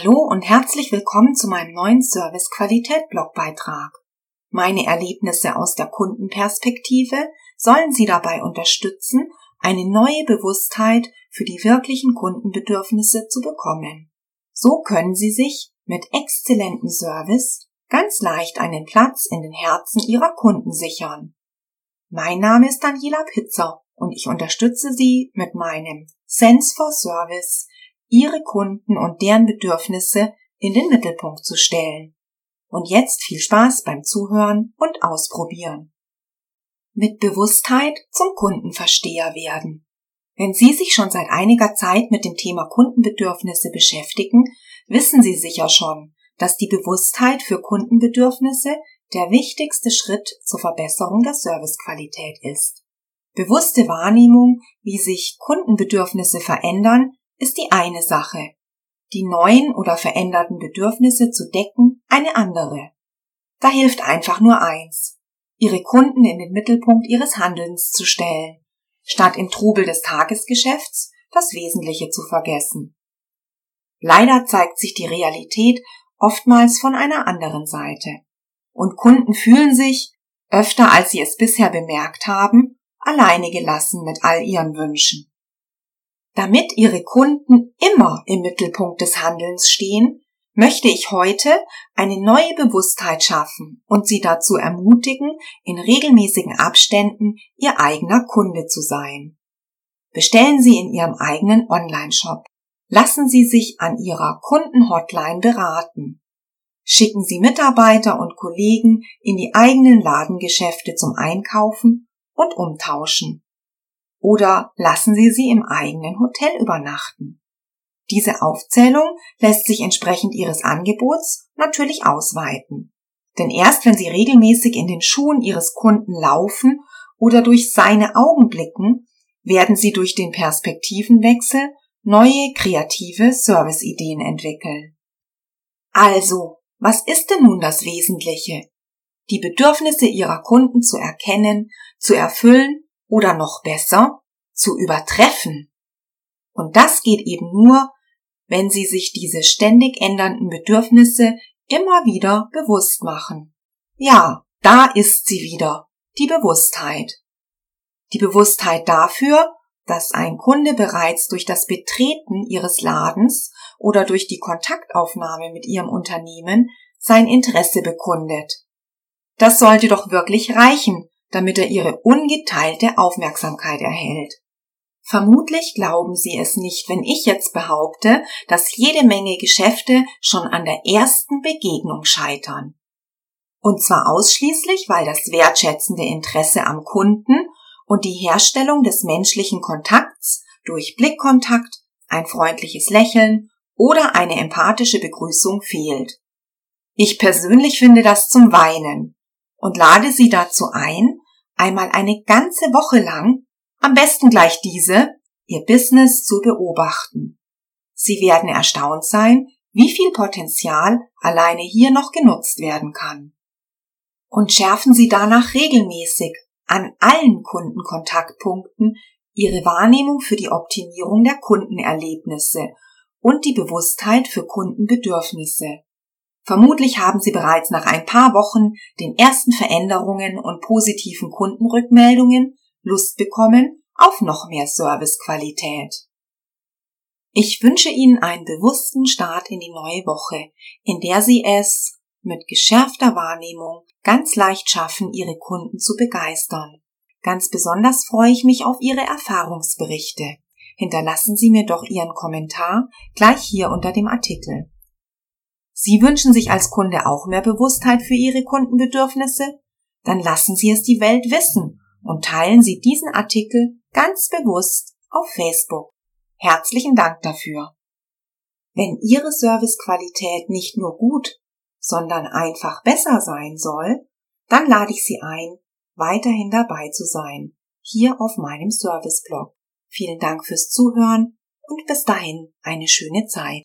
Hallo und herzlich willkommen zu meinem neuen Service Qualität Blogbeitrag. Meine Erlebnisse aus der Kundenperspektive sollen Sie dabei unterstützen, eine neue Bewusstheit für die wirklichen Kundenbedürfnisse zu bekommen. So können Sie sich mit exzellentem Service ganz leicht einen Platz in den Herzen Ihrer Kunden sichern. Mein Name ist Daniela Pitzer und ich unterstütze Sie mit meinem Sense for Service ihre Kunden und deren Bedürfnisse in den Mittelpunkt zu stellen. Und jetzt viel Spaß beim Zuhören und Ausprobieren. Mit Bewusstheit zum Kundenversteher werden. Wenn Sie sich schon seit einiger Zeit mit dem Thema Kundenbedürfnisse beschäftigen, wissen Sie sicher schon, dass die Bewusstheit für Kundenbedürfnisse der wichtigste Schritt zur Verbesserung der Servicequalität ist. Bewusste Wahrnehmung, wie sich Kundenbedürfnisse verändern, ist die eine Sache, die neuen oder veränderten Bedürfnisse zu decken eine andere. Da hilft einfach nur eins, ihre Kunden in den Mittelpunkt ihres Handelns zu stellen, statt im Trubel des Tagesgeschäfts das Wesentliche zu vergessen. Leider zeigt sich die Realität oftmals von einer anderen Seite. Und Kunden fühlen sich, öfter als sie es bisher bemerkt haben, alleine gelassen mit all ihren Wünschen. Damit Ihre Kunden immer im Mittelpunkt des Handelns stehen, möchte ich heute eine neue Bewusstheit schaffen und Sie dazu ermutigen, in regelmäßigen Abständen Ihr eigener Kunde zu sein. Bestellen Sie in Ihrem eigenen Online-Shop. Lassen Sie sich an Ihrer Kundenhotline beraten. Schicken Sie Mitarbeiter und Kollegen in die eigenen Ladengeschäfte zum Einkaufen und Umtauschen oder lassen Sie sie im eigenen Hotel übernachten. Diese Aufzählung lässt sich entsprechend Ihres Angebots natürlich ausweiten. Denn erst wenn Sie regelmäßig in den Schuhen Ihres Kunden laufen oder durch seine Augen blicken, werden Sie durch den Perspektivenwechsel neue kreative Serviceideen entwickeln. Also, was ist denn nun das Wesentliche? Die Bedürfnisse Ihrer Kunden zu erkennen, zu erfüllen oder noch besser zu übertreffen. Und das geht eben nur, wenn Sie sich diese ständig ändernden Bedürfnisse immer wieder bewusst machen. Ja, da ist sie wieder, die Bewusstheit. Die Bewusstheit dafür, dass ein Kunde bereits durch das Betreten Ihres Ladens oder durch die Kontaktaufnahme mit Ihrem Unternehmen sein Interesse bekundet. Das sollte doch wirklich reichen, damit er ihre ungeteilte Aufmerksamkeit erhält. Vermutlich glauben Sie es nicht, wenn ich jetzt behaupte, dass jede Menge Geschäfte schon an der ersten Begegnung scheitern. Und zwar ausschließlich, weil das wertschätzende Interesse am Kunden und die Herstellung des menschlichen Kontakts durch Blickkontakt, ein freundliches Lächeln oder eine empathische Begrüßung fehlt. Ich persönlich finde das zum Weinen und lade Sie dazu ein, einmal eine ganze Woche lang, am besten gleich diese, Ihr Business zu beobachten. Sie werden erstaunt sein, wie viel Potenzial alleine hier noch genutzt werden kann. Und schärfen Sie danach regelmäßig an allen Kundenkontaktpunkten Ihre Wahrnehmung für die Optimierung der Kundenerlebnisse und die Bewusstheit für Kundenbedürfnisse. Vermutlich haben Sie bereits nach ein paar Wochen den ersten Veränderungen und positiven Kundenrückmeldungen Lust bekommen auf noch mehr Servicequalität. Ich wünsche Ihnen einen bewussten Start in die neue Woche, in der Sie es mit geschärfter Wahrnehmung ganz leicht schaffen, Ihre Kunden zu begeistern. Ganz besonders freue ich mich auf Ihre Erfahrungsberichte. Hinterlassen Sie mir doch Ihren Kommentar gleich hier unter dem Artikel. Sie wünschen sich als Kunde auch mehr Bewusstheit für Ihre Kundenbedürfnisse? Dann lassen Sie es die Welt wissen und teilen Sie diesen Artikel ganz bewusst auf Facebook. Herzlichen Dank dafür. Wenn Ihre Servicequalität nicht nur gut, sondern einfach besser sein soll, dann lade ich Sie ein, weiterhin dabei zu sein, hier auf meinem Serviceblog. Vielen Dank fürs Zuhören und bis dahin eine schöne Zeit.